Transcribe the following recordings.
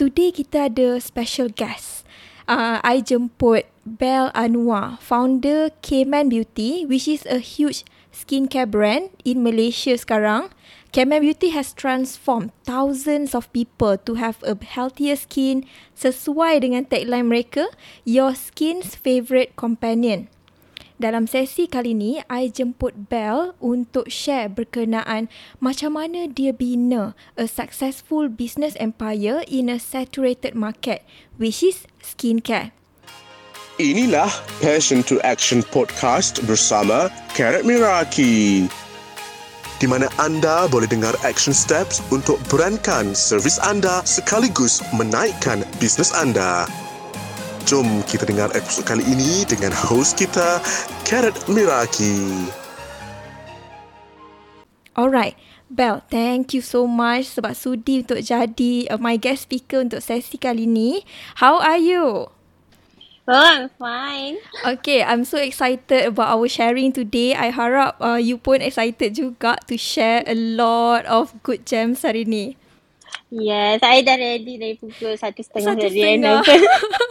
today kita ada special guest. Uh, I jemput Belle Anwar, founder K-Man Beauty, which is a huge skincare brand in Malaysia sekarang. K-Man Beauty has transformed thousands of people to have a healthier skin sesuai dengan tagline mereka, Your Skin's Favorite Companion. Dalam sesi kali ni, I jemput Belle untuk share berkenaan macam mana dia bina a successful business empire in a saturated market, which is skincare. Inilah Passion to Action Podcast bersama Karat Miraki. Di mana anda boleh dengar action steps untuk berankan servis anda sekaligus menaikkan bisnes anda. Jom kita dengar episod kali ini dengan host kita, Karat Miraki. Alright, Belle, thank you so much sebab sudi untuk jadi uh, my guest speaker untuk sesi kali ini. How are you? Oh, I'm fine. Okay, I'm so excited about our sharing today. I harap uh, you pun excited juga to share a lot of good gems hari ni. Yes, saya dah ready dari pukul satu setengah Satu tadi. setengah.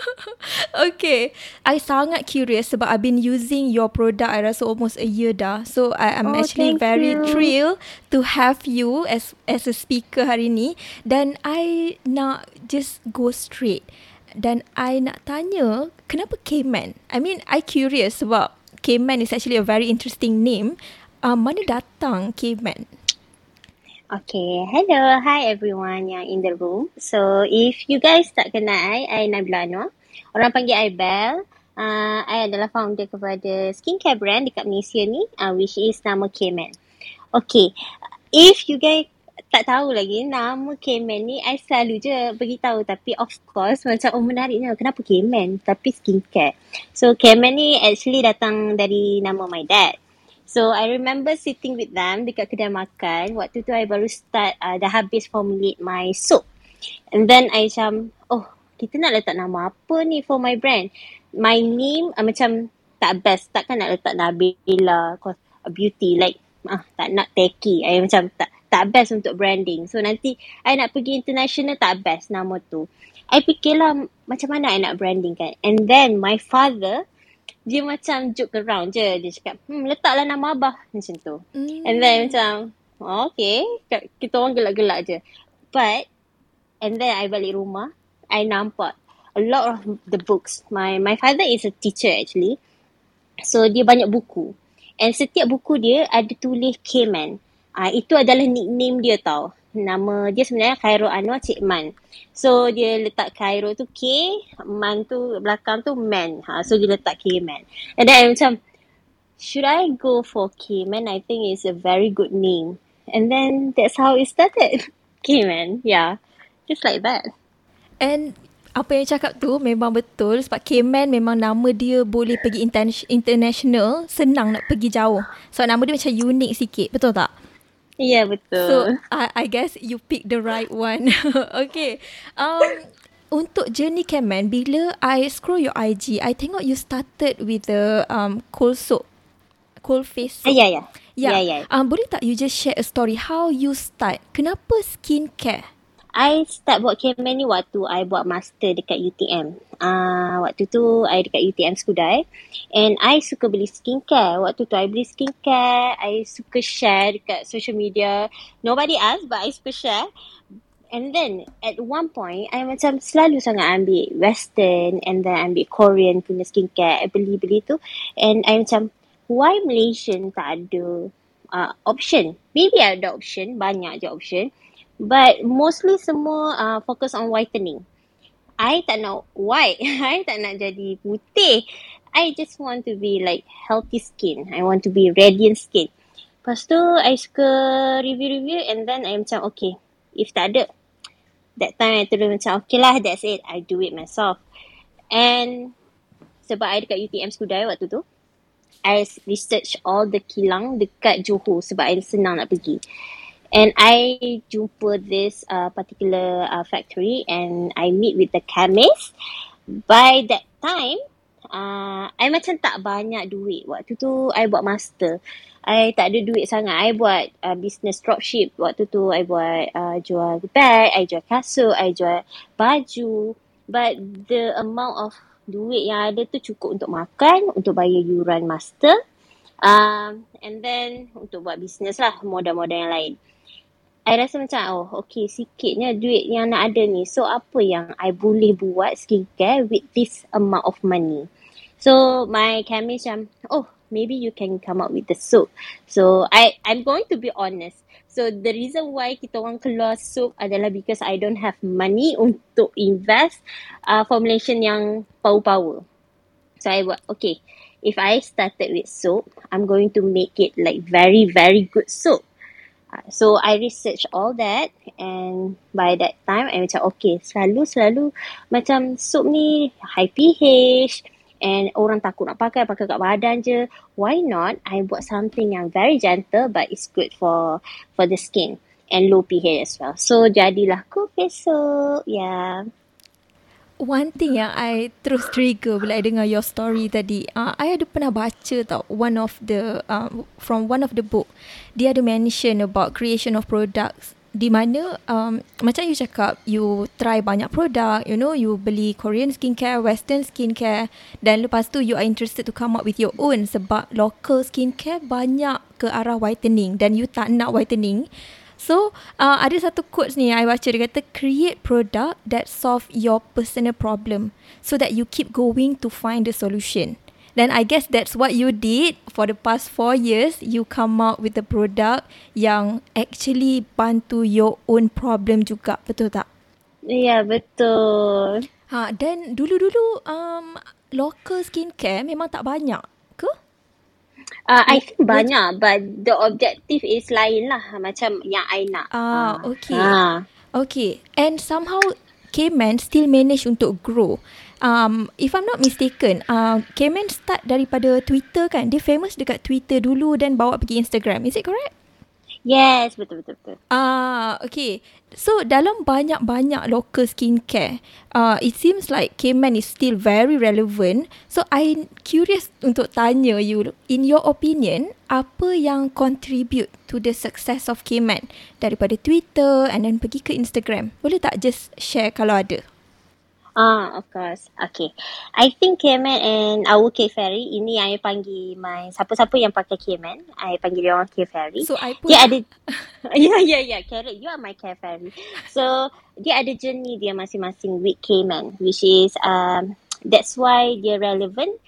okay. I sangat curious sebab I've been using your product I rasa almost a year dah. So I am Oh, actually very you. thrilled to have you as as a speaker hari ni. Dan I nak just go straight. Dan I nak tanya, kenapa K-Man? I mean, I curious sebab K-Man is actually a very interesting name. Um, mana datang K-Man? Okay, hello, hi everyone yang in the room. So, if you guys tak kenal I, I Nabila Anwar. Orang panggil I Belle. Uh, I adalah founder kepada skincare brand dekat Malaysia ni, uh, which is nama K-Man. Okay, if you guys tak tahu lagi nama K-Man ni, I selalu je beritahu. Tapi of course, macam oh menariknya, kenapa K-Man? Tapi skincare. So, K-Man ni actually datang dari nama my dad. So I remember sitting with them dekat kedai makan. Waktu tu I baru start uh, dah habis formulate my soap. And then I macam, oh kita nak letak nama apa ni for my brand? My name uh, macam tak best. Takkan nak letak Nabila beauty like ah tak nak techy. I macam tak tak best untuk branding. So nanti I nak pergi international tak best nama tu. I fikirlah macam mana I nak branding kan. And then my father dia macam joke around je. Dia cakap, hmm, letaklah nama Abah. Macam tu. Mm. And then macam, oh, okay. Kita orang gelak-gelak je. But, and then I balik rumah, I nampak a lot of the books. My my father is a teacher actually. So, dia banyak buku. And setiap buku dia ada tulis K-Man. Ah, itu adalah nickname dia tau. Nama dia sebenarnya Khairul Anwar Cik Man. So dia letak Khairul tu K, Man tu belakang tu Man. Ha, so dia letak K Man. And then I macam, should I go for K Man? I think it's a very good name. And then that's how it started. K Man, yeah. Just like that. And apa yang cakap tu memang betul sebab K-Man memang nama dia boleh pergi inter- international, senang nak pergi jauh. So nama dia macam unik sikit, betul tak? Yeah, betul. So I, I guess you pick the right one. okay. Um, untuk journey K-Man, bila I scroll your IG, I tengok you started with the um, cold soap. Cold face Ah, soap. yeah, yeah. Yeah. Yeah, yeah. Um, boleh tak you just share a story how you start? Kenapa skincare? I start buat K-Man ni waktu I buat master dekat UTM. Ah uh, waktu tu I dekat UTM Skudai and I suka beli skincare. Waktu tu I beli skincare, I suka share dekat social media. Nobody ask but I suka share. And then at one point I macam selalu sangat ambil western and then ambil Korean punya skincare. I beli-beli tu and I macam why Malaysian tak ada uh, option? Maybe ada option, banyak je option. But mostly semua uh, focus on whitening. I tak nak white. I tak nak jadi putih. I just want to be like healthy skin. I want to be radiant skin. Lepas tu, I suka review-review and then I macam, okay, if tak ada, that time I terus macam, okay lah, that's it. I do it myself. And sebab I dekat UTM Skudai waktu tu, I research all the kilang dekat Johor sebab I senang nak pergi. And I jumpa this uh, particular uh, factory and I meet with the chemist. By that time, uh, I macam tak banyak duit. Waktu tu, I buat master. I tak ada duit sangat. I buat uh, business dropship. Waktu tu, I buat uh, jual bag, I jual kasut, I jual baju. But the amount of duit yang ada tu cukup untuk makan, untuk bayar yuran master. Um, and then untuk buat business lah, modal-modal yang lain. I rasa macam, oh okay, sikitnya duit yang nak ada ni. So, apa yang I boleh buat skincare with this amount of money? So, my chemist macam, oh, maybe you can come up with the soap. So, I, I'm going to be honest. So, the reason why kita orang keluar soap adalah because I don't have money untuk invest uh, formulation yang power-power. So, I buat, okay, if I started with soap, I'm going to make it like very, very good soap. So I research all that and by that time I macam okay selalu selalu macam sup ni high pH and orang takut nak pakai pakai kat badan je. Why not? I buat something yang very gentle but it's good for for the skin and low pH as well. So jadilah coffee soap yeah One thing yang I terus trigger bila I dengar your story tadi, uh, I ada pernah baca tau one of the uh, from one of the book. Dia ada mention about creation of products di mana um, macam you cakap you try banyak produk, you know, you beli Korean skincare, western skincare dan lepas tu you are interested to come up with your own sebab local skincare banyak ke arah whitening dan you tak nak whitening. So, uh, ada satu quotes ni I baca dia kata create product that solve your personal problem so that you keep going to find the solution. Then I guess that's what you did for the past four years. You come out with a product yang actually bantu your own problem juga. Betul tak? Ya, yeah, betul. Ha, dan dulu-dulu um, local skincare memang tak banyak? Uh, I think banyak but the objective is lain lah macam yang I nak. Ah, uh, okay. Uh. Okay. And somehow K-Man still manage untuk grow. Um, if I'm not mistaken, uh, K-Man start daripada Twitter kan? Dia famous dekat Twitter dulu dan bawa pergi Instagram. Is it correct? Yes, betul betul betul. Ah, okay. So dalam banyak-banyak local skincare, uh, it seems like K-Man is still very relevant. So I curious untuk tanya you, in your opinion, apa yang contribute to the success of K-Man daripada Twitter and then pergi ke Instagram? Boleh tak just share kalau ada? Ah, of course. Okay. I think K-Man and our K-Ferry, ini yang I panggil my, siapa-siapa yang pakai K-Man, I panggil dia orang K-Ferry. So, I put... Dia ada, yeah, yeah, yeah, Carrot, you are my K-Ferry. So, dia ada journey dia masing-masing with K-Man, which is, um, that's why dia relevant.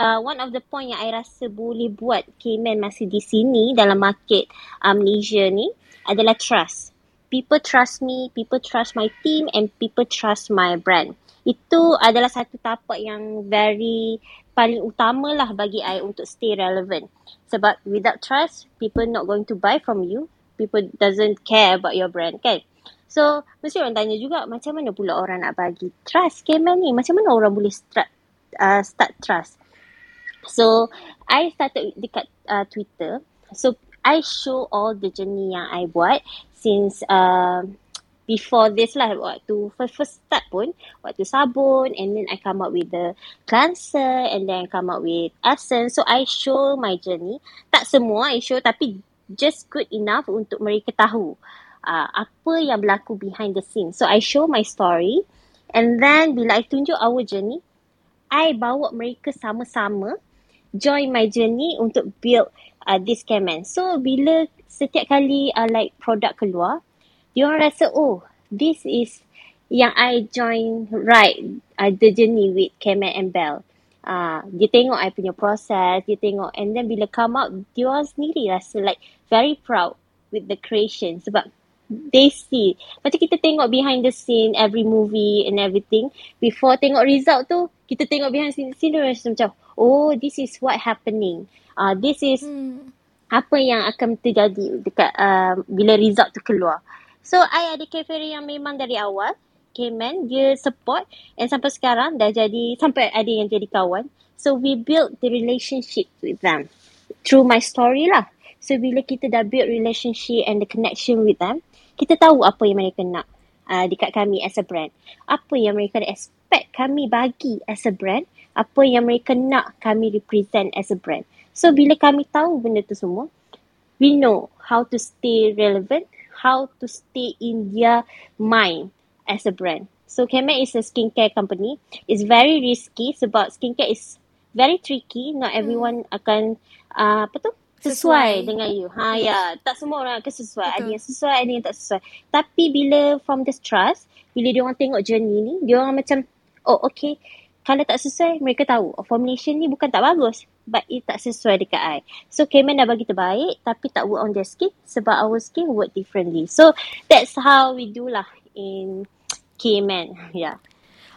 Uh, one of the point yang I rasa boleh buat K-Man masih di sini dalam market um, Malaysia ni adalah trust. People trust me, people trust my team and people trust my brand itu adalah satu tapak yang very paling utama lah bagi I untuk stay relevant. Sebab without trust, people not going to buy from you. People doesn't care about your brand kan. So, mesti orang tanya juga macam mana pula orang nak bagi trust Kemen ni? Macam mana orang boleh start, uh, start trust? So, I started dekat uh, Twitter. So, I show all the journey yang I buat since uh, before this lah waktu first first start pun waktu sabun and then I come up with the cleanser and then I come up with essence. So I show my journey. Tak semua I show tapi just good enough untuk mereka tahu uh, apa yang berlaku behind the scene. So I show my story and then bila I tunjuk our journey I bawa mereka sama-sama join my journey untuk build uh, this campaign so bila setiap kali uh, like produk keluar dia orang rasa oh this is yang I join right uh, the journey with Kemet and Bell. Uh, dia tengok I punya proses, dia tengok and then bila come out, dia orang sendiri rasa like very proud with the creation sebab they see. Macam kita tengok behind the scene, every movie and everything. Before tengok result tu, kita tengok behind the scene, scene macam, oh this is what happening. Uh, this is hmm. apa yang akan terjadi dekat uh, bila result tu keluar. So, I ada Keferi yang memang dari awal. Kemen, dia support and sampai sekarang dah jadi, sampai ada yang jadi kawan. So, we build the relationship with them through my story lah. So, bila kita dah build relationship and the connection with them, kita tahu apa yang mereka nak uh, dekat kami as a brand. Apa yang mereka expect kami bagi as a brand apa yang mereka nak kami represent as a brand. So bila kami tahu benda tu semua, we know how to stay relevant, how to stay in their mind as a brand. So Kemet is a skincare company. It's very risky sebab skincare is very tricky. Not everyone hmm. akan uh, apa tu sesuai, sesuai dengan you. Ha ya, tak semua orang akan sesuai. Betul. Ada yang sesuai, ada yang tak sesuai. Tapi bila from this trust, bila dia orang tengok journey ni, dia orang macam oh okay, kalau tak sesuai mereka tahu formulation ni bukan tak bagus but it tak sesuai dekat I. So Kemen dah bagi terbaik tapi tak work on their skin sebab our skin work differently. So that's how we do lah in K-Man. Yeah.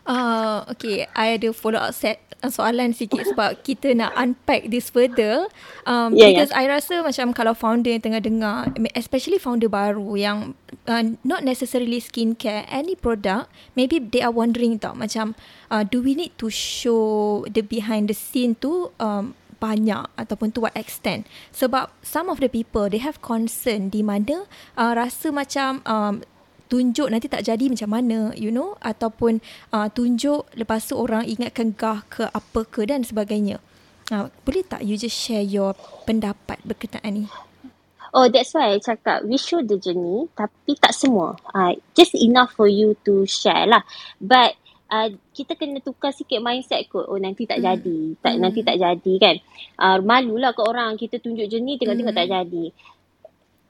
Uh, okay, I ada follow up set uh, soalan sikit sebab kita nak unpack this further. Um, yeah, because yeah. I rasa macam kalau founder yang tengah dengar, especially founder baru yang uh, not necessarily skincare, any product, maybe they are wondering tau macam uh, do we need to show the behind the scene tu um, banyak ataupun to what extent sebab some of the people they have concern di mana uh, rasa macam um, tunjuk nanti tak jadi macam mana you know ataupun uh, tunjuk lepas tu orang ingatkan gah ke apa ke dan sebagainya uh, boleh tak you just share your pendapat berkenaan ni Oh, that's why I cakap we show the journey tapi tak semua. Uh, just enough for you to share lah. But uh, kita kena tukar sikit mindset kot. Oh, nanti tak hmm. jadi. Tak, hmm. Nanti tak jadi kan. Uh, malulah ke orang kita tunjuk journey tengok-tengok hmm. tak jadi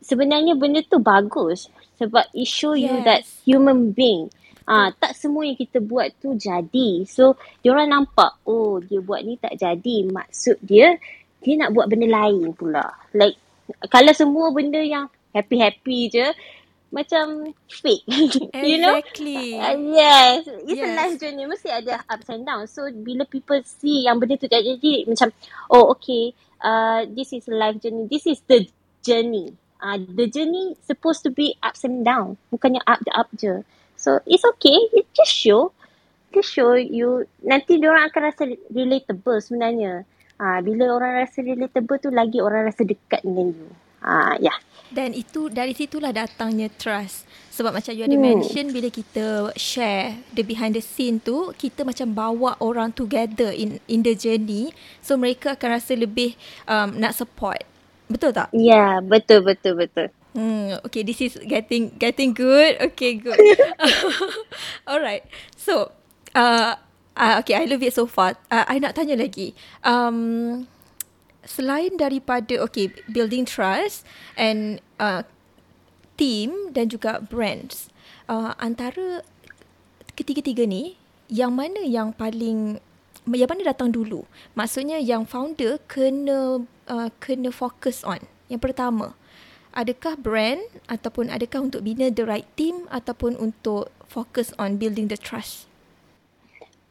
sebenarnya benda tu bagus sebab it show yes. you that human being. Ah tak semua yang kita buat tu jadi. So dia orang nampak oh dia buat ni tak jadi. Maksud dia dia nak buat benda lain pula. Like kalau semua benda yang happy-happy je macam fake. You know? Exactly. Uh, yes. It's yes. a life journey. Mesti ada ups and downs. So bila people see yang benda tu tak jadi macam oh okay uh, this is a life journey. This is the journey uh, the journey supposed to be ups and down. Bukannya up the up je. So it's okay. It just show just show you nanti orang akan rasa relatable sebenarnya. Uh, bila orang rasa relatable tu lagi orang rasa dekat dengan you. Uh, ya. Yeah. dan itu dari situlah datangnya trust. Sebab macam you ada hmm. mention bila kita share the behind the scene tu kita macam bawa orang together in in the journey. So mereka akan rasa lebih um, nak support Betul tak? Ya, yeah, betul betul betul. Hmm, okay, this is getting getting good. Okay, good. Alright. So, uh, uh, okay, I love it so far. Uh, I nak tanya lagi. Um, selain daripada okay, building trust and uh, team dan juga brands, uh, antara ketiga-tiga ni, yang mana yang paling yang mana datang dulu? Maksudnya yang founder kena uh, kena fokus on. Yang pertama, adakah brand ataupun adakah untuk bina the right team ataupun untuk fokus on building the trust?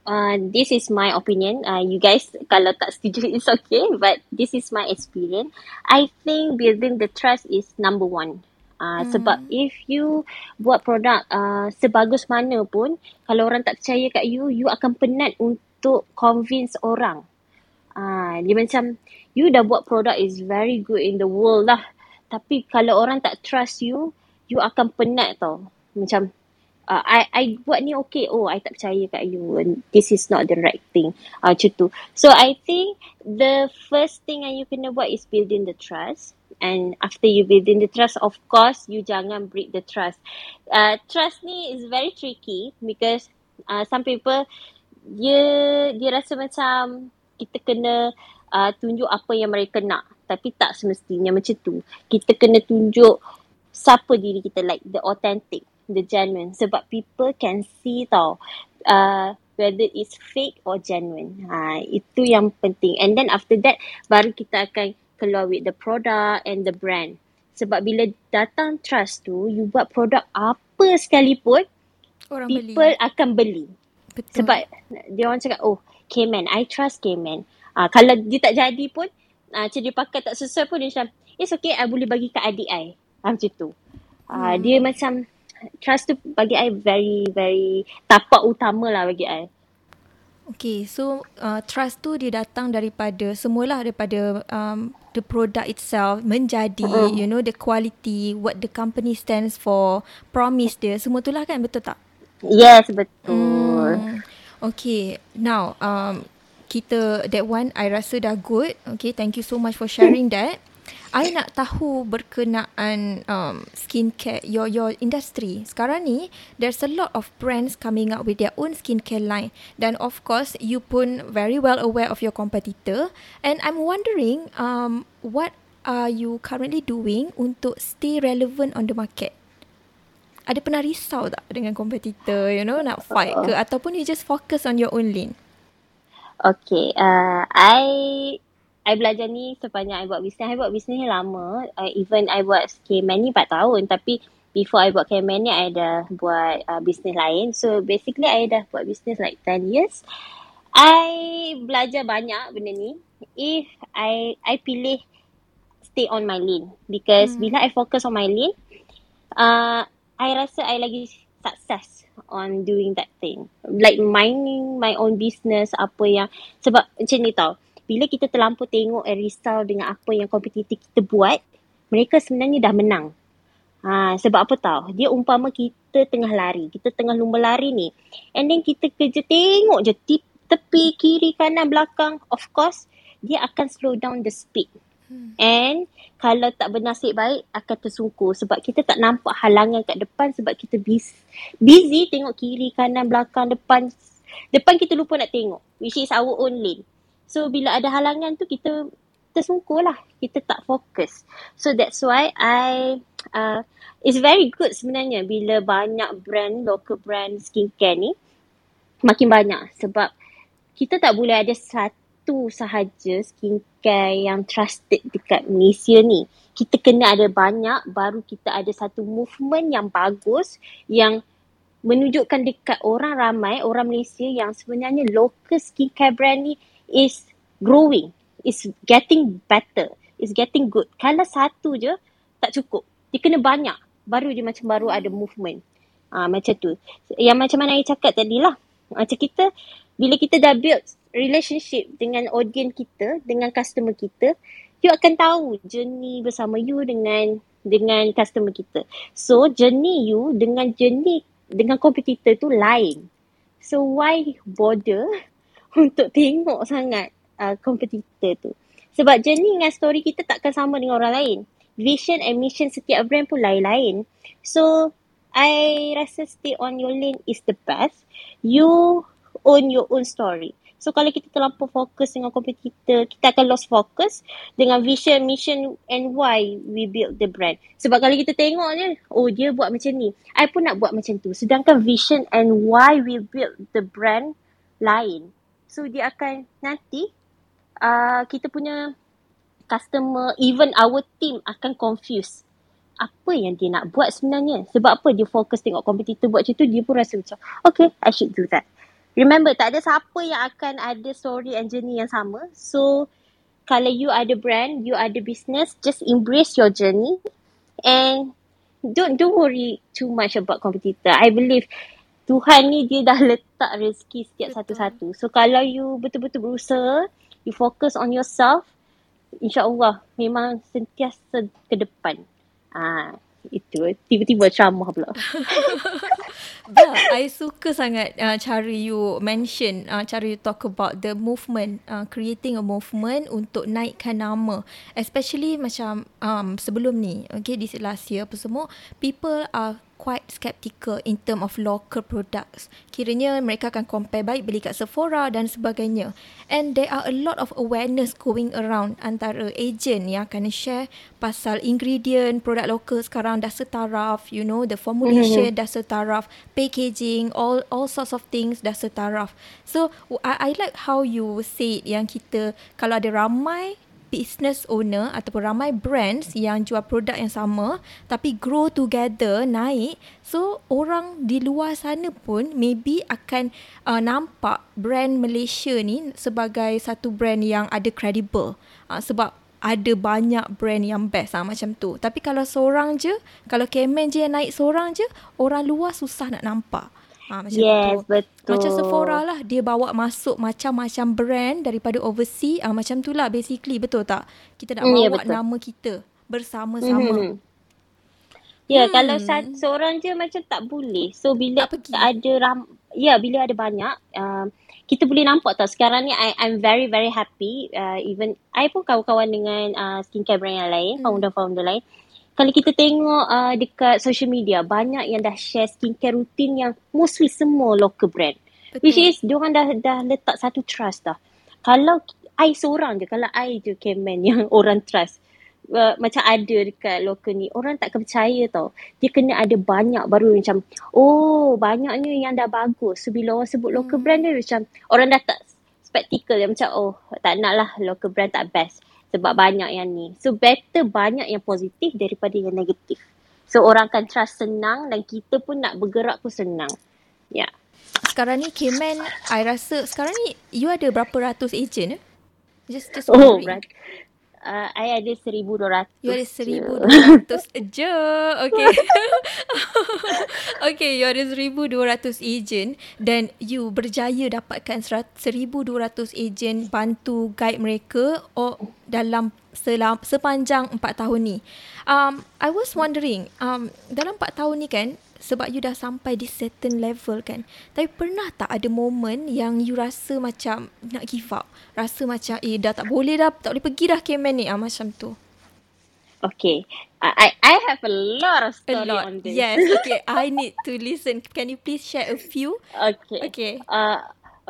Uh, this is my opinion. Uh, you guys, kalau tak setuju, it's okay. But this is my experience. I think building the trust is number one. Uh, hmm. Sebab if you buat produk uh, sebagus mana pun, kalau orang tak percaya kat you, you akan penat untuk convince orang. Ah, dia macam you dah buat produk is very good in the world lah. Tapi kalau orang tak trust you, you akan penat tau. Macam uh, I I buat ni okay. Oh, I tak percaya kat you. And this is not the right thing. Ah, uh, macam tu. So I think the first thing yang you kena buat is building the trust. And after you building the trust, of course, you jangan break the trust. Uh, trust ni is very tricky because uh, some people dia dia rasa macam kita kena uh, tunjuk apa yang mereka nak. Tapi tak semestinya macam tu. Kita kena tunjuk siapa diri kita like the authentic, the genuine. Sebab people can see tau uh, whether it's fake or genuine. Ha, itu yang penting. And then after that, baru kita akan keluar with the product and the brand. Sebab bila datang trust tu, you buat produk apa sekalipun, Orang people beli. akan beli. Betul. Sebab dia orang cakap, oh, K-Man. I trust K-Man. Uh, kalau dia tak jadi pun, uh, macam dia pakai tak sesuai pun, dia macam, it's okay, I boleh bagi kat adik I. Uh, macam tu. Uh, hmm. Dia macam, trust tu bagi I very, very tapak utama lah bagi I. Okay, so uh, trust tu dia datang daripada semualah daripada um, the product itself menjadi, mm-hmm. you know, the quality, what the company stands for, promise dia, semua tu lah kan, betul tak? Yes, betul. Hmm. Okay, now um, kita that one I rasa dah good. Okay, thank you so much for sharing that. I nak tahu berkenaan um, skincare, your your industry. Sekarang ni, there's a lot of brands coming out with their own skincare line. Dan of course, you pun very well aware of your competitor. And I'm wondering, um, what are you currently doing untuk stay relevant on the market? Ada pernah risau tak dengan kompetitor, you know, nak fight ke? Ataupun you just focus on your own lane? Okay, uh, I I belajar ni sepanjang I buat bisnes. I buat bisnes ni lama. Uh, even I buat K-Man ni 4 tahun. Tapi before I buat K-Man ni, I dah buat uh, bisnes lain. So basically, I dah buat bisnes like 10 years. I belajar banyak benda ni. If I I pilih stay on my lane. Because hmm. bila I focus on my lane, uh, I rasa I lagi success on doing that thing. Like minding my own business, apa yang, sebab macam ni tau bila kita terlampau tengok dan risau dengan apa yang kompetitor kita buat, mereka sebenarnya dah menang. Ha, sebab apa tahu? Dia umpama kita tengah lari, kita tengah lumba lari ni. And then kita kerja tengok je tepi, kiri, kanan, belakang. Of course, dia akan slow down the speed. Hmm. And kalau tak bernasib baik akan tersungkur sebab kita tak nampak halangan kat depan sebab kita busy, busy tengok kiri, kanan, belakang, depan. Depan kita lupa nak tengok which is our own lane. So bila ada halangan tu kita tersungkur lah. Kita tak fokus. So that's why I, uh, it's very good sebenarnya bila banyak brand, local brand skincare ni makin banyak. Sebab kita tak boleh ada satu sahaja skincare yang trusted dekat Malaysia ni. Kita kena ada banyak baru kita ada satu movement yang bagus yang menunjukkan dekat orang ramai, orang Malaysia yang sebenarnya local skincare brand ni is growing, is getting better, is getting good. Kalau satu je tak cukup. Dia kena banyak. Baru dia macam baru ada movement. Ah ha, macam tu. Yang macam mana saya cakap tadi lah. Macam kita, bila kita dah build relationship dengan audience kita, dengan customer kita, you akan tahu journey bersama you dengan dengan customer kita. So, journey you dengan journey dengan kompetitor tu lain. So, why bother untuk tengok sangat uh, kompetitor tu. Sebab journey dengan story kita takkan sama dengan orang lain. Vision and mission setiap brand pun lain-lain. So, I rasa stay on your lane is the best. You own your own story. So kalau kita terlalu fokus dengan kompetitor, kita akan lost focus dengan vision, mission and why we build the brand. Sebab kalau kita tengok je, oh dia buat macam ni. I pun nak buat macam tu. Sedangkan vision and why we build the brand lain. So dia akan nanti uh, kita punya customer, even our team akan confuse. Apa yang dia nak buat sebenarnya? Sebab apa dia fokus tengok kompetitor buat macam tu, dia pun rasa macam, okay, I should do that. Remember, tak ada siapa yang akan ada story and journey yang sama. So, kalau you ada brand, you ada business, just embrace your journey and don't don't worry too much about competitor. I believe Tuhan ni dia dah letak rezeki setiap Betul. satu-satu. So kalau you betul-betul berusaha, you focus on yourself, insya-Allah memang sentiasa ke depan. Ah, itu tiba-tiba ceramah pula. Bel, I suka sangat uh, cara you mention, uh, cara you talk about the movement, uh, creating a movement untuk naikkan nama. Especially macam um, sebelum ni, okay, this last year apa semua, people are quite skeptical in term of local products. Kiranya mereka akan compare baik beli kat Sephora dan sebagainya. And there are a lot of awareness going around antara agent yang akan share pasal ingredient produk lokal sekarang dah setaraf, you know, the formulation mm-hmm. dah setaraf, packaging, all all sorts of things dah setaraf. So I, I like how you say yang kita kalau ada ramai business owner ataupun ramai brands yang jual produk yang sama tapi grow together naik so orang di luar sana pun maybe akan uh, nampak brand Malaysia ni sebagai satu brand yang ada credible uh, sebab ada banyak brand yang best ah macam tu. Tapi kalau seorang je, kalau Kemen je yang naik seorang je, orang luar susah nak nampak. Ha, macam yes, tu. betul. Macam Sephora lah. Dia bawa masuk macam-macam brand daripada overseas. Ha, macam tu lah basically. Betul tak? Kita nak mm, bawa yeah, nama kita bersama-sama. Mm-hmm. Ya, yeah, hmm. kalau seorang je macam tak boleh. So, bila tak ada ram, ya bila ada banyak uh, kita boleh nampak tau sekarang ni I, I'm very very happy uh, even I pun kawan-kawan dengan uh, skincare brand yang lain, hmm. founder-founder lain. Kalau kita tengok uh, dekat social media banyak yang dah share skincare rutin yang mostly semua local brand. Betul. Which is diorang dah dah letak satu trust dah. Kalau I seorang je, kalau I je campaign yang orang trust uh, macam ada dekat lokal ni orang tak percaya tau dia kena ada banyak baru macam oh banyaknya yang dah bagus so bila orang sebut local hmm. brand dia macam orang dah tak spectacle dia macam oh tak nak lah local brand tak best sebab banyak yang ni so better banyak yang positif daripada yang negatif so orang akan trust senang dan kita pun nak bergerak pun senang ya yeah. sekarang ni K-Man I rasa sekarang ni you ada berapa ratus agent eh? Just, just oh, right uh, I ada 1200 You ada 1200 je. Okay. Okay you ada 1200 agent Dan you berjaya dapatkan 1200 agent Bantu guide mereka oh, Dalam selam, sepanjang 4 tahun ni. Um, I was wondering um, Dalam 4 tahun ni kan sebab you dah sampai di certain level kan. Tapi pernah tak ada moment yang you rasa macam nak give up? Rasa macam eh dah tak boleh dah, tak boleh pergi dah Kemen ni ah, macam tu. Okay. I I have a lot of story a lot. on this. Yes, okay. I need to listen. Can you please share a few? Okay. Okay. Uh,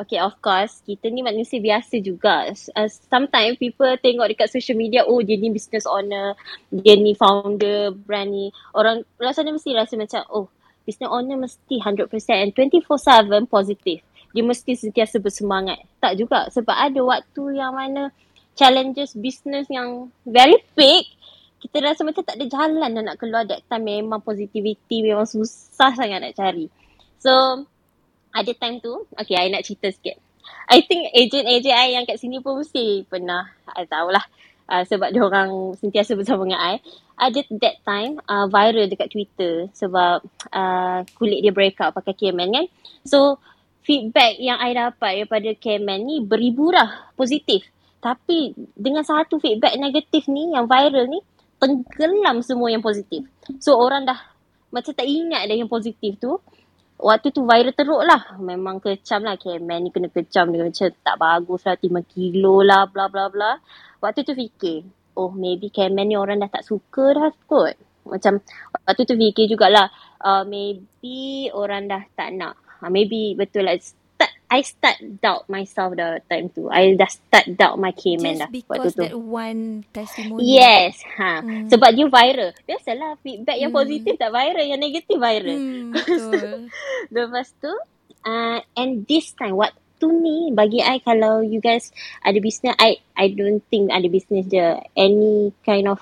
okay, of course. Kita ni manusia biasa juga. Uh, sometimes people tengok dekat social media, oh dia ni business owner, dia ni founder brand ni. Orang rasanya mesti rasa macam, oh business owner mesti 100% and 24/7 positif. Dia mesti sentiasa bersemangat. Tak juga sebab ada waktu yang mana challenges business yang very big kita rasa macam tak ada jalan nak keluar that time memang positivity memang susah sangat nak cari. So ada time tu, okay I nak cerita sikit. I think agent-agent I yang kat sini pun mesti pernah, I tahulah uh, sebab dia orang sentiasa bersama dengan I ada that time uh, viral dekat Twitter sebab uh, kulit dia break out pakai K-Man kan. So feedback yang I dapat daripada K-Man ni beribu lah positif. Tapi dengan satu feedback negatif ni yang viral ni tenggelam semua yang positif. So orang dah macam tak ingat dah yang positif tu. Waktu tu viral teruk lah. Memang kecam lah K-Man ni kena kecam dia macam tak bagus lah 5 kilo lah bla bla bla. Waktu tu fikir oh maybe careman ni orang dah tak suka dah kot. Macam waktu tu fikir jugalah uh, maybe orang dah tak nak. Uh, maybe betul lah. I start doubt myself the time tu. I dah start doubt my dah waktu tu. Just because that one testimony. Yes. Ha. Hmm. Sebab dia viral. Biasalah feedback yang hmm. positif tak viral. Yang negatif viral. Hmm, betul. Lepas tu, uh, and this time what tu ni bagi I kalau you guys ada business I I don't think ada business je any kind of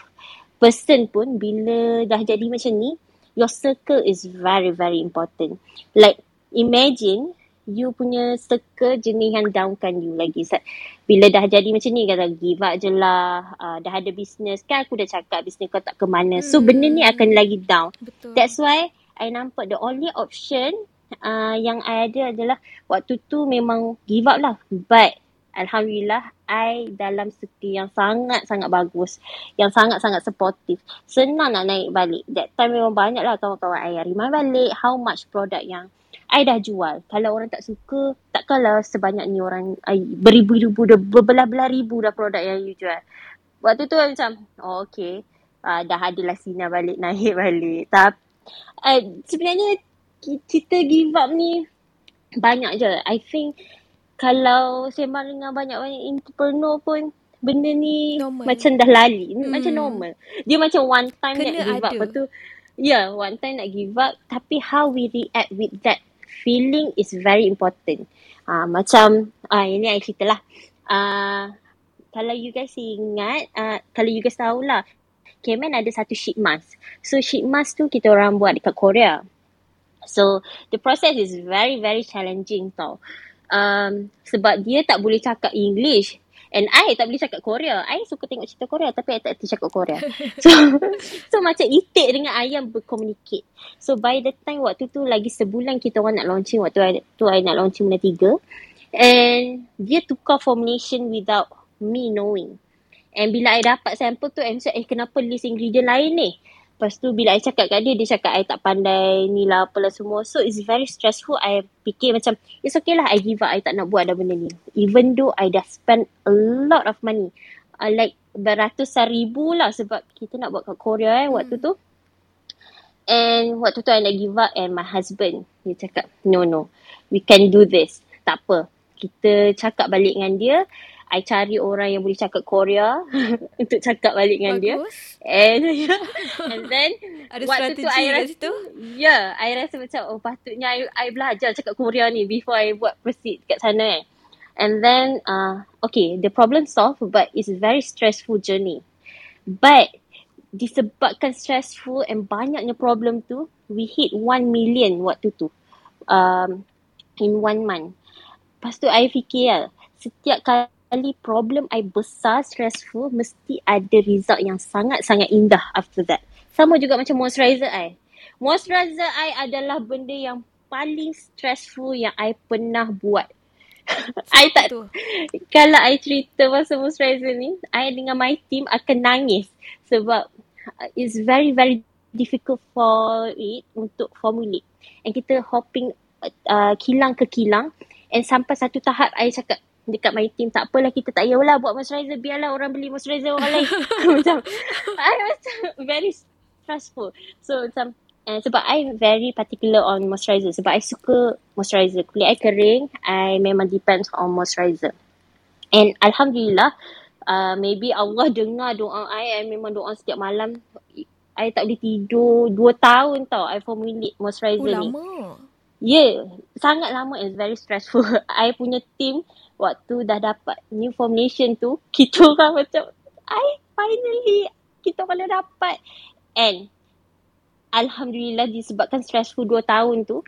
person pun bila dah jadi macam ni your circle is very very important like imagine you punya circle jenis yang downkan you lagi bila dah jadi macam ni kata give up je lah uh, dah ada business kan aku dah cakap business kau tak ke mana so hmm. benda ni akan lagi down Betul. that's why I nampak the only option uh, yang I ada adalah waktu tu memang give up lah. But Alhamdulillah I dalam segi yang sangat-sangat bagus. Yang sangat-sangat supportive. Senang nak naik balik. That time memang banyak lah kawan-kawan I remind balik how much product yang I dah jual. Kalau orang tak suka, takkanlah sebanyak ni orang I, beribu-ribu, berbelah-belah ribu dah produk yang you jual. Waktu tu macam, oh okay. Uh, dah adalah sinar balik, naik balik. Tapi uh, sebenarnya kita give up ni banyak je. I think kalau sembang dengan banyak-banyak entrepreneur pun benda ni normal. macam dah lali. Hmm. Macam normal. Dia macam one time Kena nak give ada. up. Lepas tu, ya yeah, one time nak give up. Tapi how we react with that feeling is very important. Uh, macam, uh, ini I cerita lah. Uh, kalau you guys ingat, uh, kalau you guys tahulah, Kemen ada satu sheet mask. So sheet mask tu kita orang buat dekat Korea. So the process is very very challenging tau. Um, sebab dia tak boleh cakap English. And I tak boleh cakap Korea. I suka tengok cerita Korea tapi I tak boleh cakap Korea. So so macam itik dengan ayam berkomunikate. So by the time waktu tu lagi sebulan kita orang nak launching. Waktu I, tu I nak launching benda tiga. And dia tukar formulation without me knowing. And bila I dapat sampel tu, I macam eh kenapa list ingredient lain ni? Lepas tu bila I cakap kat dia, dia cakap I tak pandai ni lah apalah semua. So it's very stressful. I fikir macam, it's okay lah I give up. I tak nak buat dah benda ni. Even though I dah spend a lot of money. Uh, like beratusan ribu lah sebab kita nak buat kat Korea eh waktu tu. And waktu tu I nak give up and my husband, dia cakap, no no, we can do this. Tak apa. Kita cakap balik dengan dia. I cari orang yang boleh cakap Korea untuk cakap balik dengan dia. Bagus. And and then Ada waktu tu I rasa? Ya, yeah, I rasa macam oh patutnya I, I belajar cakap Korea ni before I buat proceed kat sana eh. And then uh okay, the problem solved but it's a very stressful journey. But disebabkan stressful and banyaknya problem tu, we hit 1 million waktu tu. Um, in one month. Lepas tu I fikir lah, setiap kali problem I besar, stressful, mesti ada result yang sangat-sangat indah after that. Sama juga macam moisturizer I. Moisturizer I adalah benda yang paling stressful yang I pernah buat. I tak Tu. kalau I cerita pasal moisturizer ni, I dengan my team akan nangis sebab uh, it's very very difficult for it untuk formulate. And kita hopping uh, kilang ke kilang and sampai satu tahap I cakap dekat my team tak apalah kita tak payahlah buat moisturizer biarlah orang beli moisturizer orang lain. macam I macam very stressful. So macam uh, sebab I very particular on moisturizer sebab I suka moisturizer. Kulit I kering, I memang depends on moisturizer. And Alhamdulillah, uh, maybe Allah dengar doa I, I memang doa setiap malam. I tak boleh tidur dua tahun tau I formulate Oh, moisturizer ni. lama. Yeah, sangat lama and very stressful. I punya team waktu dah dapat new formulation tu, kita orang macam, I finally, kita dah dapat. And Alhamdulillah disebabkan stressful 2 tahun tu,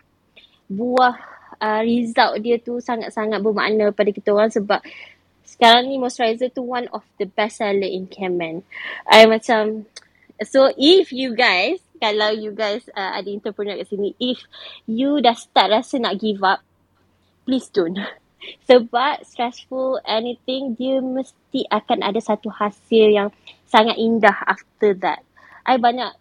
buah uh, result dia tu sangat-sangat bermakna pada kita orang sebab sekarang ni moisturizer tu one of the best seller in Kemen. I macam, so if you guys, kalau you guys uh, ada entrepreneur kat sini, if you dah start rasa nak give up, please don't. Sebab stressful anything, dia mesti akan ada satu hasil yang sangat indah after that. I banyak,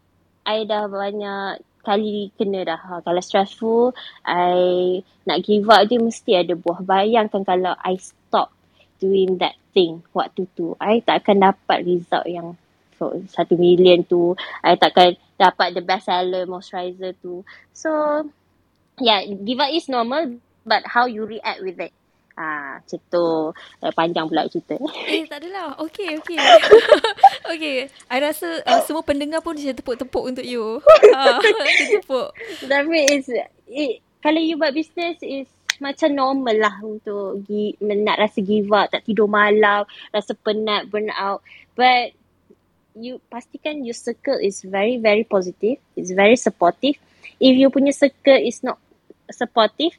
I dah banyak kali kena dah. Ha, Kalau stressful, I nak give up dia mesti ada buah. Bayangkan kalau I stop doing that thing waktu tu. I tak akan dapat result yang so, satu million tu. I takkan dapat the best seller moisturizer tu. So, yeah, give up is normal but how you react with it. Ah, macam tu. Eh, panjang pula cerita. Eh, tak adalah. Okay, okay. okay. I rasa uh, semua pendengar pun dia tepuk-tepuk untuk you. Ah, dia tepuk. Tapi it's, it, kalau you buat business is macam normal lah untuk gi, nak rasa give up, tak tidur malam, rasa penat, burn out. But you pastikan your circle is very very positive, it's very supportive. If you punya circle is not supportive,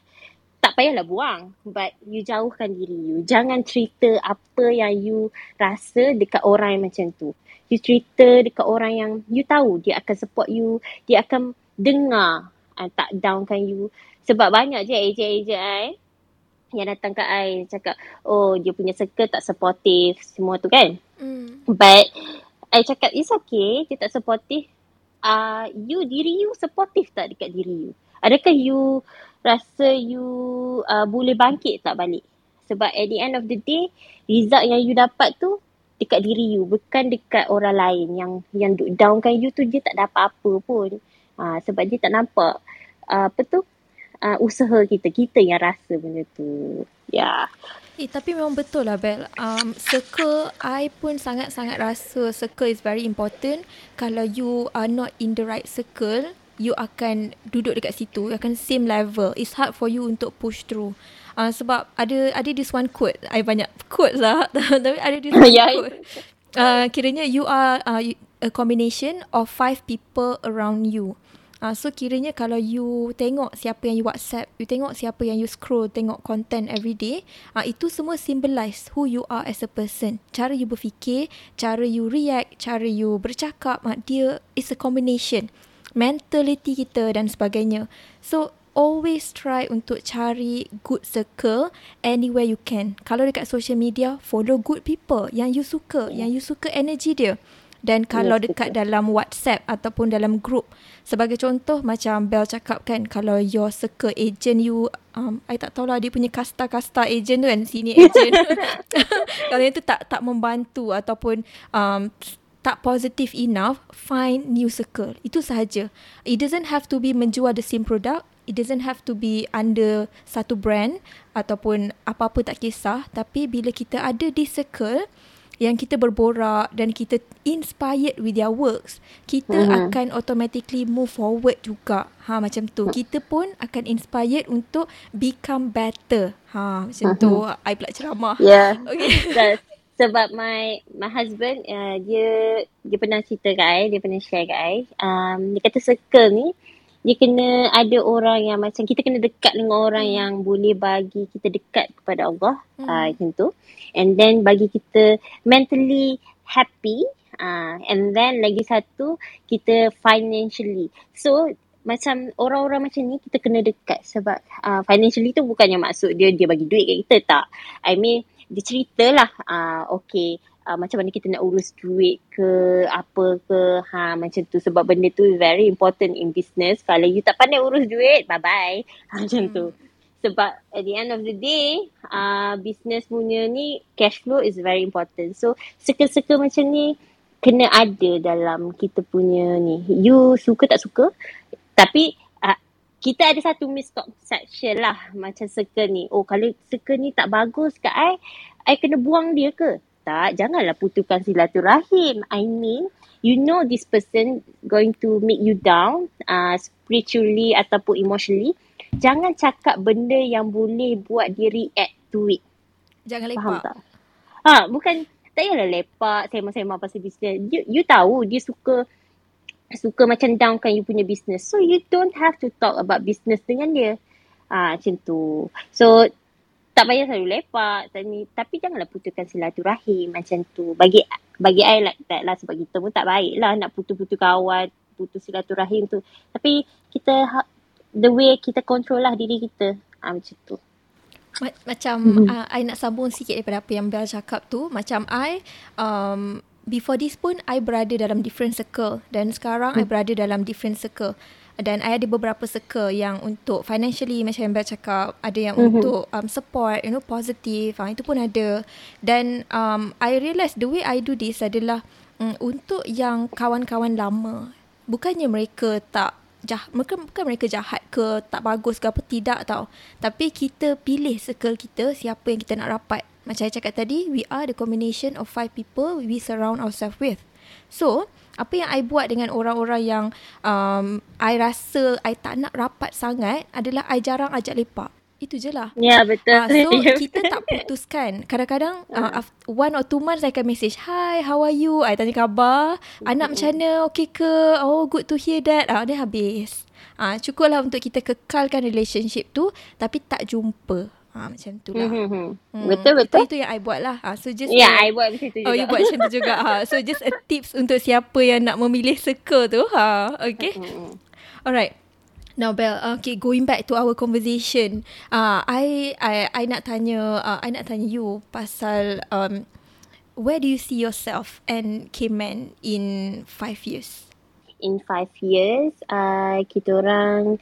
tak payahlah buang. But you jauhkan diri you. Jangan cerita apa yang you rasa dekat orang yang macam tu. You cerita dekat orang yang you tahu dia akan support you, dia akan dengar uh, tak downkan you. Sebab banyak je ejen-ejen I yang datang kat I cakap, oh dia punya circle tak supportive, semua tu kan. Hmm. But I cakap, it's okay, dia tak supportive. Uh, you, diri you supportive tak dekat diri you? Adakah you rasa you uh, boleh bangkit tak balik? Sebab at the end of the day, result yang you dapat tu dekat diri you, bukan dekat orang lain yang yang duk downkan you tu dia tak dapat apa pun. Uh, sebab dia tak nampak uh, apa tu uh, usaha kita. Kita yang rasa benda tu. Ya. Yeah. Eh, tapi memang betul lah Bel. Um, circle, I pun sangat-sangat rasa circle is very important. Kalau you are not in the right circle, you akan duduk dekat situ, you akan same level. It's hard for you untuk push through. Uh, sebab ada ada this one quote, I banyak quote lah, tapi ada this one Ya, quote. Uh, kiranya you are uh, a combination of five people around you. Uh, so kiranya kalau you tengok siapa yang you WhatsApp, you tengok siapa yang you scroll, tengok content every day, uh, itu semua symbolize who you are as a person. Cara you berfikir, cara you react, cara you bercakap, uh, dia is a combination. Mentality kita dan sebagainya. So always try untuk cari good circle anywhere you can. Kalau dekat social media, follow good people yang you suka, yang you suka energy dia. Dan kalau dekat dalam WhatsApp ataupun dalam group, sebagai contoh macam Bel cakap kan, kalau your circle agent you, um, I tak tahulah dia punya kasta-kasta agent tu kan, sini agent. kalau itu tak tak membantu ataupun um, tak positive enough, find new circle. Itu sahaja. It doesn't have to be menjual the same product. It doesn't have to be under satu brand ataupun apa-apa tak kisah. Tapi bila kita ada di circle yang kita berborak dan kita inspired with their works, kita Mhm. akan automatically move forward juga. Ha macam tu. Kita pun akan inspired untuk become better. Ha macam tu. I pula ceramah. Yeah. Okay. Se- sebab my my husband uh, dia dia pernah cerita kat I, dia pernah share kat I. Um, dia kata circle ni dia kena ada orang yang macam kita kena dekat dengan orang Hmm. yang boleh bagi kita dekat kepada Allah Hmm. uh, macam tu. And then bagi kita mentally happy uh, and then lagi satu kita financially. So macam orang-orang macam ni kita kena dekat sebab uh, financially tu bukannya maksud dia dia bagi duit kat kita tak. I mean dia ceritalah uh, okay uh, macam mana kita nak urus duit ke apa ke ha macam tu. Sebab benda tu very important in business. Kalau you tak pandai urus duit bye bye ha, macam tu. Sebab at the end of the day uh, business punya ni cash flow is very important. So circle-circle macam ni kena ada dalam kita punya ni. You suka tak suka? Tapi kita ada satu misconception lah macam circle ni. Oh kalau circle ni tak bagus kat I, I kena buang dia ke? Tak, janganlah putuskan silaturahim. I mean, you know this person going to make you down uh, spiritually ataupun emotionally. Jangan cakap benda yang boleh buat dia react to it. Jangan Faham lepak. tak? Ha, bukan tak payahlah lepak sembang-sembang pasal bisnes. You, you tahu dia suka suka macam downkan you punya business. So you don't have to talk about business dengan dia. Ah macam tu. So tak payah selalu lepak tak ni, tapi janganlah putuskan silaturahim macam tu. Bagi bagi I like that lah sebab kita pun tak baik lah nak putus-putus kawan, putus silaturahim tu. Tapi kita ha- the way kita control lah diri kita. Ah macam tu. Ma- macam Mhm. uh, I nak sambung sikit daripada apa yang Bel cakap tu. Macam I, um, before this pun I berada dalam different circle. Dan sekarang I berada dalam different circle. Dan I ada beberapa circle yang untuk financially macam yang Bel cakap. Ada yang Mhm. untuk um, support, you know, positive. Uh, itu pun ada. Dan um, I realise the way I do this adalah um, untuk yang kawan-kawan lama. Bukannya mereka tak jah mereka bukan mereka jahat ke tak bagus ke apa tidak tau tapi kita pilih circle kita siapa yang kita nak rapat macam saya cakap tadi we are the combination of five people we surround ourselves with so apa yang I buat dengan orang-orang yang um, I rasa I tak nak rapat sangat adalah I jarang ajak lepak itu je lah Ya betul. Ah, so Ya, kita betul. tak putuskan. Kadang-kadang uh, after one or two months I akan message, "Hi, how are you?" I tanya khabar. Anak macam mana? Okay ke? Oh, good to hear that. Ah, dia habis. Ah, cukuplah untuk kita kekalkan relationship tu tapi tak jumpa. Ah, macam tu lah. Hmm, Hmm, Betul betul. Itu, itu yang I buat lah. Ah, so just Ya, a- I buat macam tu juga. Oh, you buat macam tu juga. Ha. So just a tips untuk siapa yang nak memilih circle tu. Ha. Okay. Mm-mm. Alright. Now Bel, okay going back to our conversation. Uh, I I I nak tanya uh, I nak tanya you pasal um, where do you see yourself and K-Man in five years? In five years, uh, kita orang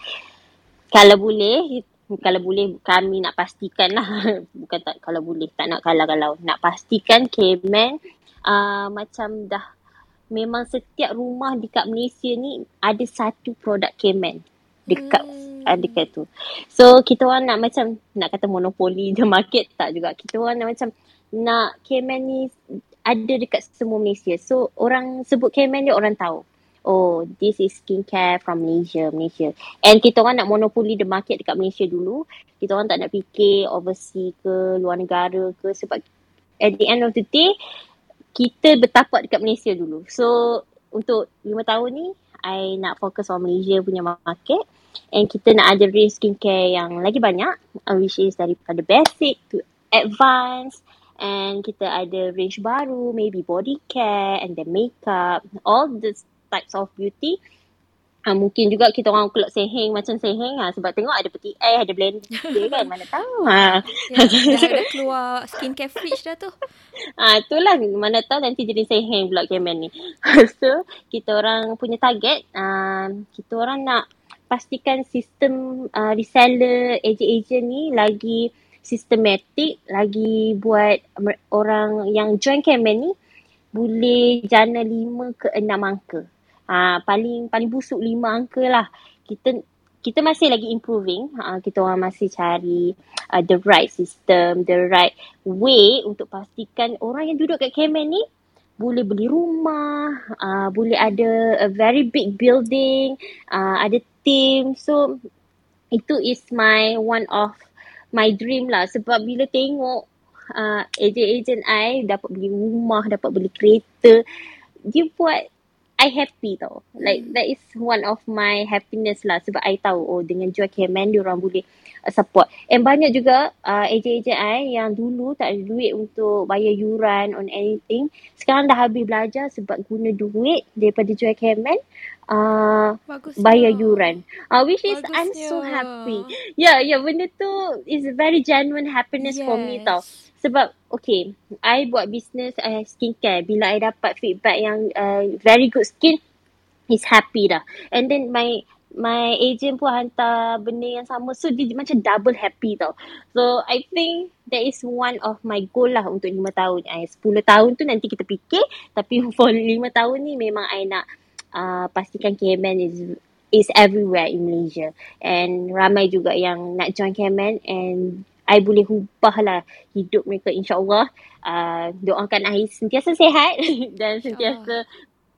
kalau boleh, kalau boleh kami nak pastikan lah. Bukan tak kalau boleh, tak nak kalau-kalau. Nak pastikan K-Man uh, macam dah memang setiap rumah dekat Malaysia ni ada satu produk K-Man dekat Hmm. uh, dekat tu. So kita orang nak macam nak kata monopoli the market tak juga. Kita orang nak macam nak K-Man ni ada dekat semua Malaysia. So orang sebut K-Man dia orang tahu. Oh, this is skincare from Malaysia, Malaysia. And kita orang nak monopoli the market dekat Malaysia dulu. Kita orang tak nak fikir overseas ke, luar negara ke sebab at the end of the day kita bertapak dekat Malaysia dulu. So untuk lima tahun ni I nak fokus on Malaysia punya market and kita nak ada range skincare yang lagi banyak uh, which is daripada basic to advanced and kita ada range baru maybe body care and then makeup all the types of beauty Uh, mungkin juga kita orang kelak seheng macam seheng ha, sebab tengok ada peti air, ada blender kan. Mana tahu. Ha. Ya, dah, dah keluar skincare fridge dah tu. Ah, itulah mana tahu nanti jadi seheng pula Kemen ni. so, kita orang punya target, uh, kita orang nak pastikan sistem uh, reseller, agent-agent ni lagi sistematik, lagi buat orang yang join Kemen ni boleh jana lima ke enam angka. Ha, paling paling busuk lima angka lah. Kita kita masih lagi improving. Ha, kita orang masih cari uh, the right system, the right way untuk pastikan orang yang duduk kat Kemen ni boleh beli rumah, uh, boleh ada a very big building, uh, ada team. So itu is my one of my dream lah. Sebab bila tengok uh, agent-agent I dapat beli rumah, dapat beli kereta, dia buat I happy tau. Like hmm. that is one of my happiness lah sebab I tahu oh dengan jual Kemen dia orang boleh uh, support. And banyak juga uh, agent-agent I yang dulu tak ada duit untuk bayar yuran on anything. Sekarang dah habis belajar sebab guna duit daripada jual Kemen uh, bayar yuran. Uh, which is Bagusnya. I'm so happy. Yeah, yeah benda tu is very genuine happiness yes. for me tau. Sebab okay, I buat business uh, skincare. Bila I dapat feedback yang uh, very good skin, is happy dah. And then my my agent pun hantar benda yang sama. So dia macam double happy tau. So I think that is one of my goal lah untuk lima tahun. I, 10 tahun tu nanti kita fikir. Tapi for lima tahun ni memang I nak uh, pastikan KMN is is everywhere in Malaysia. And ramai juga yang nak join KMN and I boleh ubah lah hidup mereka insyaAllah. Uh, doakan I sentiasa sehat dan sentiasa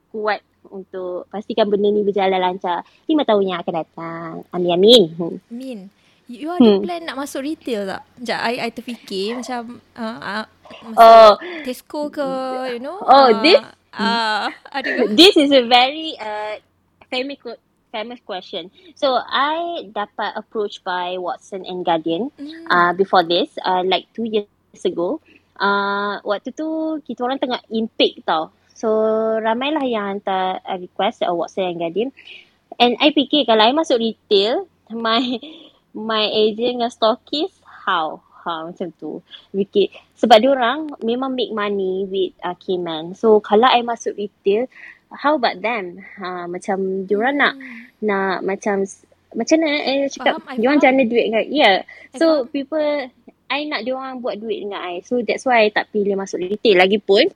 kuat untuk pastikan benda ni berjalan lancar lima tahun yang akan datang. Amin amin. Amin. You ada hmm. plan nak masuk retail tak? Sekejap, I, I terfikir macam uh, uh, oh. Tesco ke, you know? Oh, uh, this? Uh, this is a very uh, famous famous question. So I dapat approached by Watson and Guardian mm. uh, before this, uh, like two years ago. Uh, waktu tu kita orang tengah intake tau. So ramailah yang hantar uh, request uh, Watson and Guardian. And I fikir kalau I masuk retail, my my agent dengan stockist, how? Ha, macam tu. Fikir. Sebab dia orang memang make money with uh, K-Man. So kalau I masuk retail, how about them? Ha, macam diorang nak hmm. nak macam macam mana eh cakap faham, diorang jana duit dengan yeah. So faham. people I nak diorang buat duit dengan I. So that's why I tak pilih masuk retail lagipun.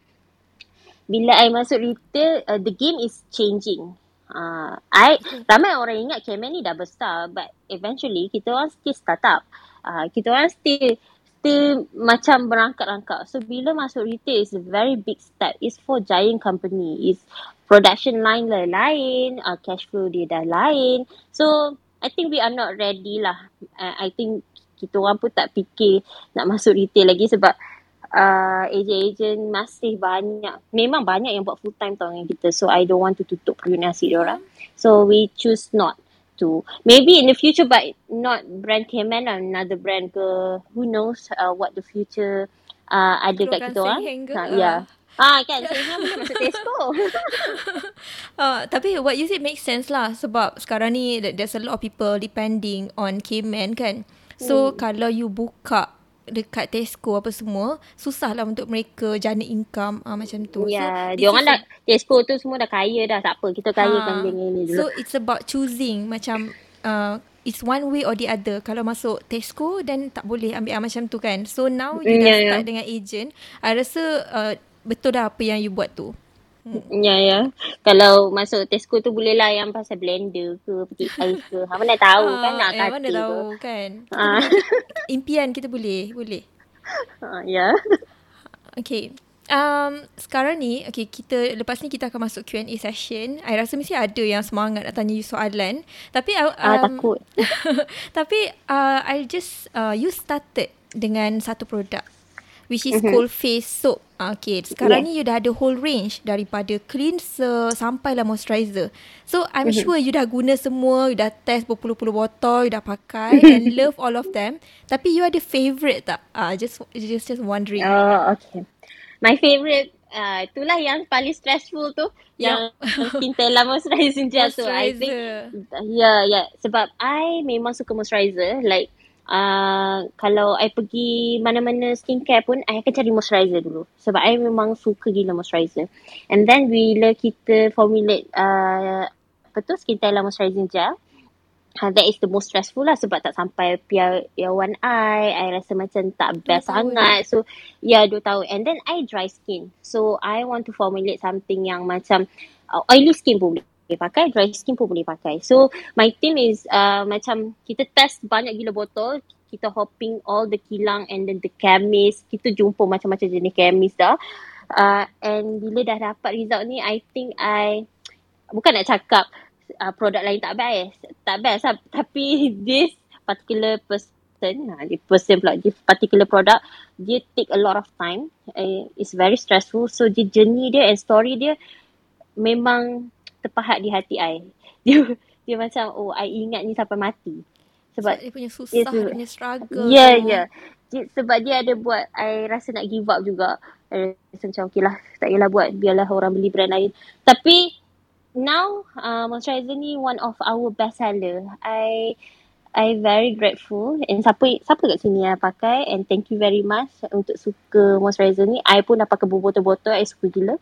Bila I masuk retail, uh, the game is changing. Uh, I ramai orang ingat Kemen ni dah besar but eventually kita orang still start up. Uh, kita orang still still macam berangkat-rangkat. So bila masuk retail is a very big step. It's for giant company. It's production line lah lain, uh, cash flow dia dah lain. So I think we are not ready lah. Uh, I think kita orang pun tak fikir nak masuk retail lagi sebab uh, agent-agent masih banyak. Memang banyak yang buat full time tau dengan kita. So I don't want to tutup peluang nasi orang. So we choose not to maybe in the future but not brand Kemen lah another brand ke who knows uh, what the future uh, ada kat kita orang ha, ya yeah. Ah kan saya boleh masuk Tesco. uh, tapi what you say makes sense lah sebab sekarang ni there's a lot of people depending on K-Men kan. So hmm. kalau you buka dekat Tesco apa semua susahlah untuk mereka jana income uh, macam tu. Ya, yeah, so, dia orang dah Tesco tu semua dah kaya dah tak apa kita kaya ha, kan ni dulu. So it's about choosing macam uh, it's one way or the other. Kalau masuk Tesco then tak boleh ambil uh, macam tu kan. So now you yeah, dah ya. start yeah. dengan agent, I rasa uh, betul dah apa yang you buat tu. Hmm. Ya ya. Kalau masuk Tesco tu boleh lah yang pasal blender ke, peti ais ke. Ha mana tahu ha, kan nak eh, mana tahu ke. kan. Ha. Impian kita boleh, boleh. Ha, ya. Okay. Um, sekarang ni, okay, kita lepas ni kita akan masuk Q&A session. I rasa mesti ada yang semangat nak tanya you soalan. Tapi, um, ah, takut. tapi, uh, I just, uh, you started dengan satu produk which is mm-hmm. cold face soap. Ah, okay, sekarang yes. ni you dah ada whole range daripada cleanser sampai lah moisturizer. So I'm mm-hmm. sure you dah guna semua, you dah test berpuluh-puluh botol, you dah pakai and love all of them. Tapi you ada favourite tak? Ah, uh, just just just wondering. Oh, okay. My favourite uh, itulah yang paling stressful tu. Yang- Yang Skintella moisturizing gel tu. I think Moisturizer. Ya, yeah, ya. Yeah. Sebab I memang suka moisturizer. Like, uh, kalau I pergi mana-mana skincare pun, I akan cari moisturizer dulu. Sebab I memang suka gila moisturizer. And then, bila kita formulate uh, apa tu, Skintella moisturizing gel, uh, that is the most stressful lah sebab tak sampai pier year one I, I rasa macam tak best tahun. sangat. So, yeah, dua tahun. And then, I dry skin. So, I want to formulate something yang macam uh, oily skin pun boleh pakai, dry skin pun boleh pakai. So, my team is uh, macam kita test banyak gila botol, kita hopping all the kilang and then the chemist, kita jumpa macam-macam jenis chemist dah. Uh, and bila dah dapat result ni, I think I, bukan nak cakap uh, produk lain tak best, tak best lah. Tapi this particular person, uh, the person pula, this particular product, dia take a lot of time. Uh, it's very stressful. So, the journey dia and story dia memang terpahat di hati I. Dia, dia macam, oh, I ingat ni sampai mati. Sebab Sebab, dia punya susah, Yes, dia punya struggle. ya, tu. ya. Dia- Sebab dia ada buat, I rasa nak give up juga. I rasa macam, okay lah, tak payahlah buat, biarlah orang beli brand lain. Tapi, now, uh, moisturizer ni one of our best seller. I, I very grateful and siapa siapa kat sini yang pakai and thank you very much untuk suka moisturizer ni. I pun dah pakai berbotol-botol, I suka gila.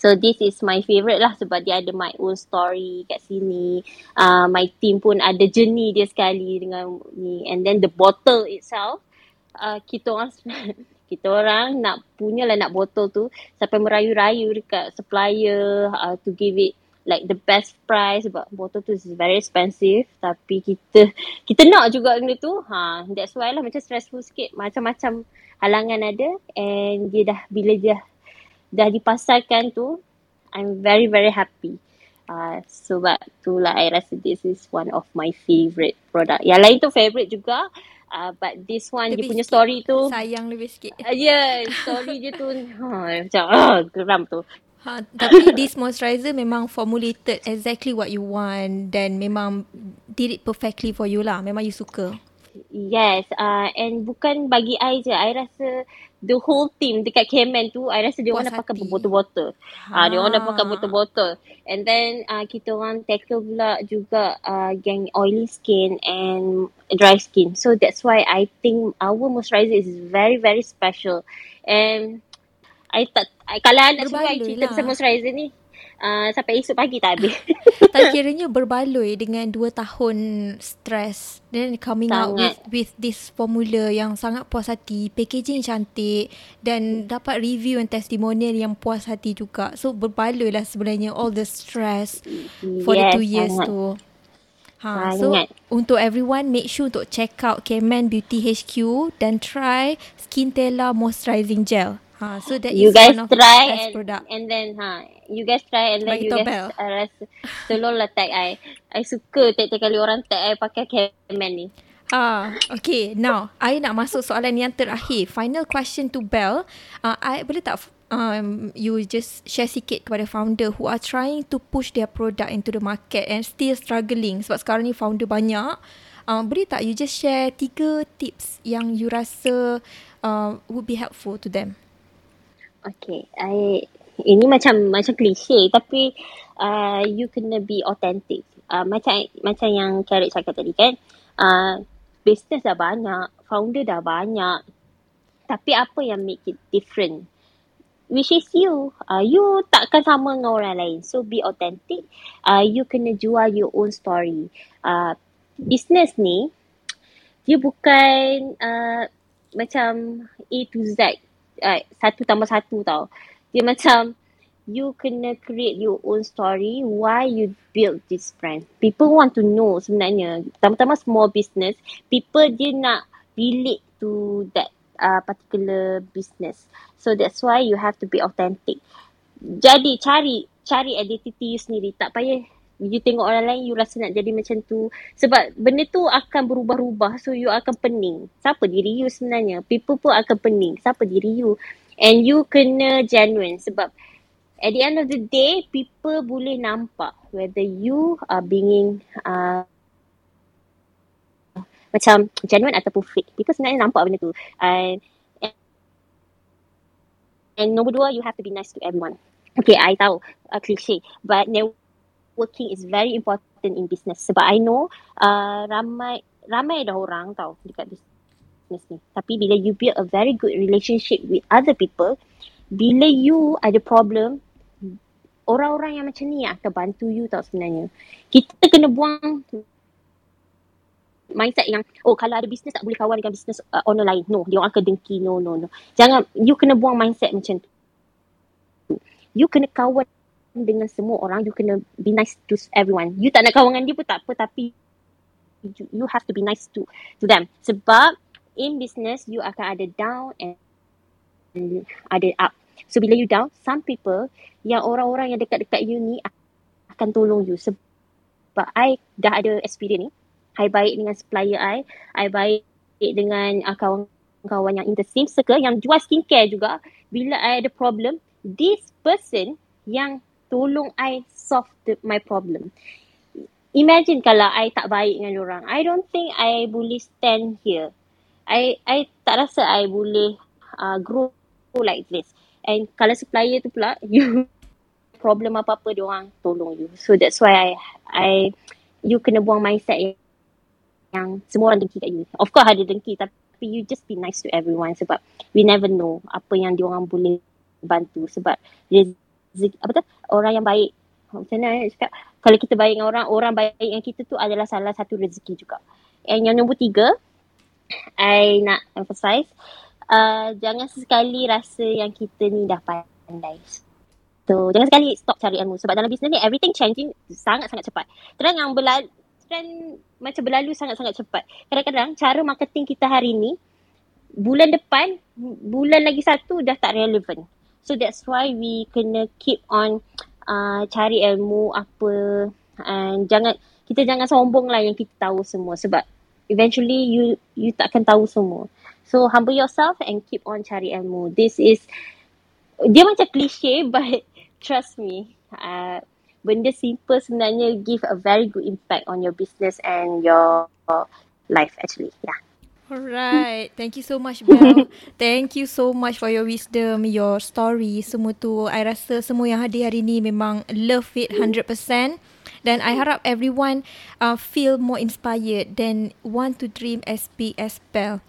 So this is my favourite lah sebab dia ada my own story kat sini. Uh, my team pun ada journey dia sekali dengan ni. And then the bottle itself, uh, kita orang kita orang nak punya lah nak botol tu sampai merayu-rayu dekat supplier uh, to give it like the best price sebab botol tu is very expensive tapi kita kita nak juga benda tu ha that's why lah macam stressful sikit macam-macam halangan ada and dia dah bila dia dah dipasarkan tu I'm very very happy uh, sebab tu lah I rasa this is one of my favourite product yang lain tu favourite juga uh, but this one dia Lebih punya sikit. story tu Sayang lebih sikit. uh, yeah story dia tu ha, macam ah, geram tu Ha, tapi this moisturizer memang formulated exactly what you want dan memang did it perfectly for you lah. Memang you suka. Yes, uh, and bukan bagi I je. I rasa the whole team dekat Kemen tu, I rasa dia orang dah pakai hati. berbotol-botol. Ah, dia orang dah pakai Ha. botol-botol. And then uh, kita orang tackle pula juga uh, gang oily skin and dry skin. So that's why I think our moisturizer is very very special. And I tak I, kalau I nak suruh I cerita lah. pasal moisturizer ni uh, sampai esok pagi tak habis. Tak kiranya berbaloi dengan dua tahun stress. Then coming out with Sangat. with this formula yang sangat puas hati, packaging cantik dan dapat review and testimonial yang puas hati juga. So berbaloi lah sebenarnya all the stress for the Yes, two years sangat. tu. Ha, so Sangat. untuk everyone make sure untuk check out Kemen Beauty HQ dan try Skintella Moisturizing Gel. Ha, so that you is guys one try best and product. and then ha you guys try and then Bagi you guys uh, rasa tolonglah tag I I suka tiap-tiap kali orang tag I pakai Cameman ni Ah, okay. Now, I nak masuk soalan yang terakhir. Final question to Bell. Uh, I boleh tak um, you just share sikit kepada founder who are trying to push their product into the market and still struggling sebab sekarang ni founder banyak. Uh, boleh tak you just share tiga tips yang you rasa uh, would be helpful to them? Okay I ini macam macam klise tapi uh, you kena be authentic uh, macam macam yang Carrot cakap tadi kan uh, business dah banyak founder dah banyak tapi apa yang make it different which is you. Uh, you takkan sama dengan orang lain. So be authentic. Uh, you kena jual your own story. Uh, business ni, dia bukan uh, macam A to Z. Uh, satu tambah satu tau. Dia macam you kena create your own story why you build this brand. People want to know sebenarnya. Pertama-tama small business, people dia nak relate to that uh, particular business. So that's why you have to be authentic. Jadi cari cari identity you sendiri. Tak payah you tengok orang lain you rasa nak jadi macam tu. Sebab benda tu akan berubah-ubah so you akan pening. Siapa diri you sebenarnya? People pun akan pening. Siapa diri you? And you kena genuine sebab at the end of the day people boleh nampak whether you are being uh, macam genuine ataupun fake. People sebenarnya nampak benda tu. And and nombor dua, you have to be nice to everyone. Okay, I tahu uh, cliche, but networking is very important in business. Sebab I know uh, ramai ramai dah orang tahu dekat business ni. Tapi bila you build a very good relationship with other people, bila you ada problem, orang-orang yang macam ni akan bantu you tau sebenarnya. Kita kena buang mindset yang oh kalau ada bisnes tak boleh kawan dengan bisnes uh, orang lain. No, dia orang akan dengki. No, no, no. Jangan you kena buang mindset macam tu. You kena kawan dengan semua orang. You kena be nice to everyone. You tak nak kawan dengan dia pun tak apa tapi you, you have to be nice to to them. Sebab in business you akan ada down and, ada up. So bila you down, some people yang orang-orang yang dekat-dekat you ni akan tolong you. Sebab I dah ada experience ni. I baik dengan supplier I. I baik dengan uh, kawan-kawan yang in the same circle yang jual skincare juga. Bila I ada problem, this person yang tolong I solve the, my problem. Imagine kalau I tak baik dengan orang. I don't think I boleh stand here. I I tak rasa I boleh uh, grow like this. And kalau supplier tu pula, you problem apa-apa dia orang tolong you. So that's why I I you kena buang mindset yang yang semua orang dengki kat you. Of course ada dengki tapi you just be nice to everyone sebab we never know apa yang dia orang boleh bantu sebab rezeki apa tu orang yang baik macam mana cakap kalau kita baik dengan orang orang baik yang kita tu adalah salah satu rezeki juga. And yang nombor tiga I nak emphasize uh, jangan sesekali rasa yang kita ni dah pandai. So jangan sekali stop cari ilmu sebab dalam bisnes ni everything changing sangat-sangat cepat. Terang yang berlalu trend macam berlalu sangat-sangat cepat. Kadang-kadang cara marketing kita hari ni, bulan depan, bulan lagi satu dah tak relevan. So that's why we kena keep on uh, cari ilmu apa and jangan kita jangan sombong lah yang kita tahu semua sebab eventually you you tak akan tahu semua. So humble yourself and keep on cari ilmu. This is dia macam cliche but trust me. Uh, benda simple sebenarnya give a very good impact on your business and your life actually. Yeah. Alright. Thank you so much, Belle. Thank you so much for your wisdom, your story, semua tu. I rasa semua yang hadir hari ni memang love it 100%. Dan I harap everyone uh, feel more inspired than want to dream as big as Belle.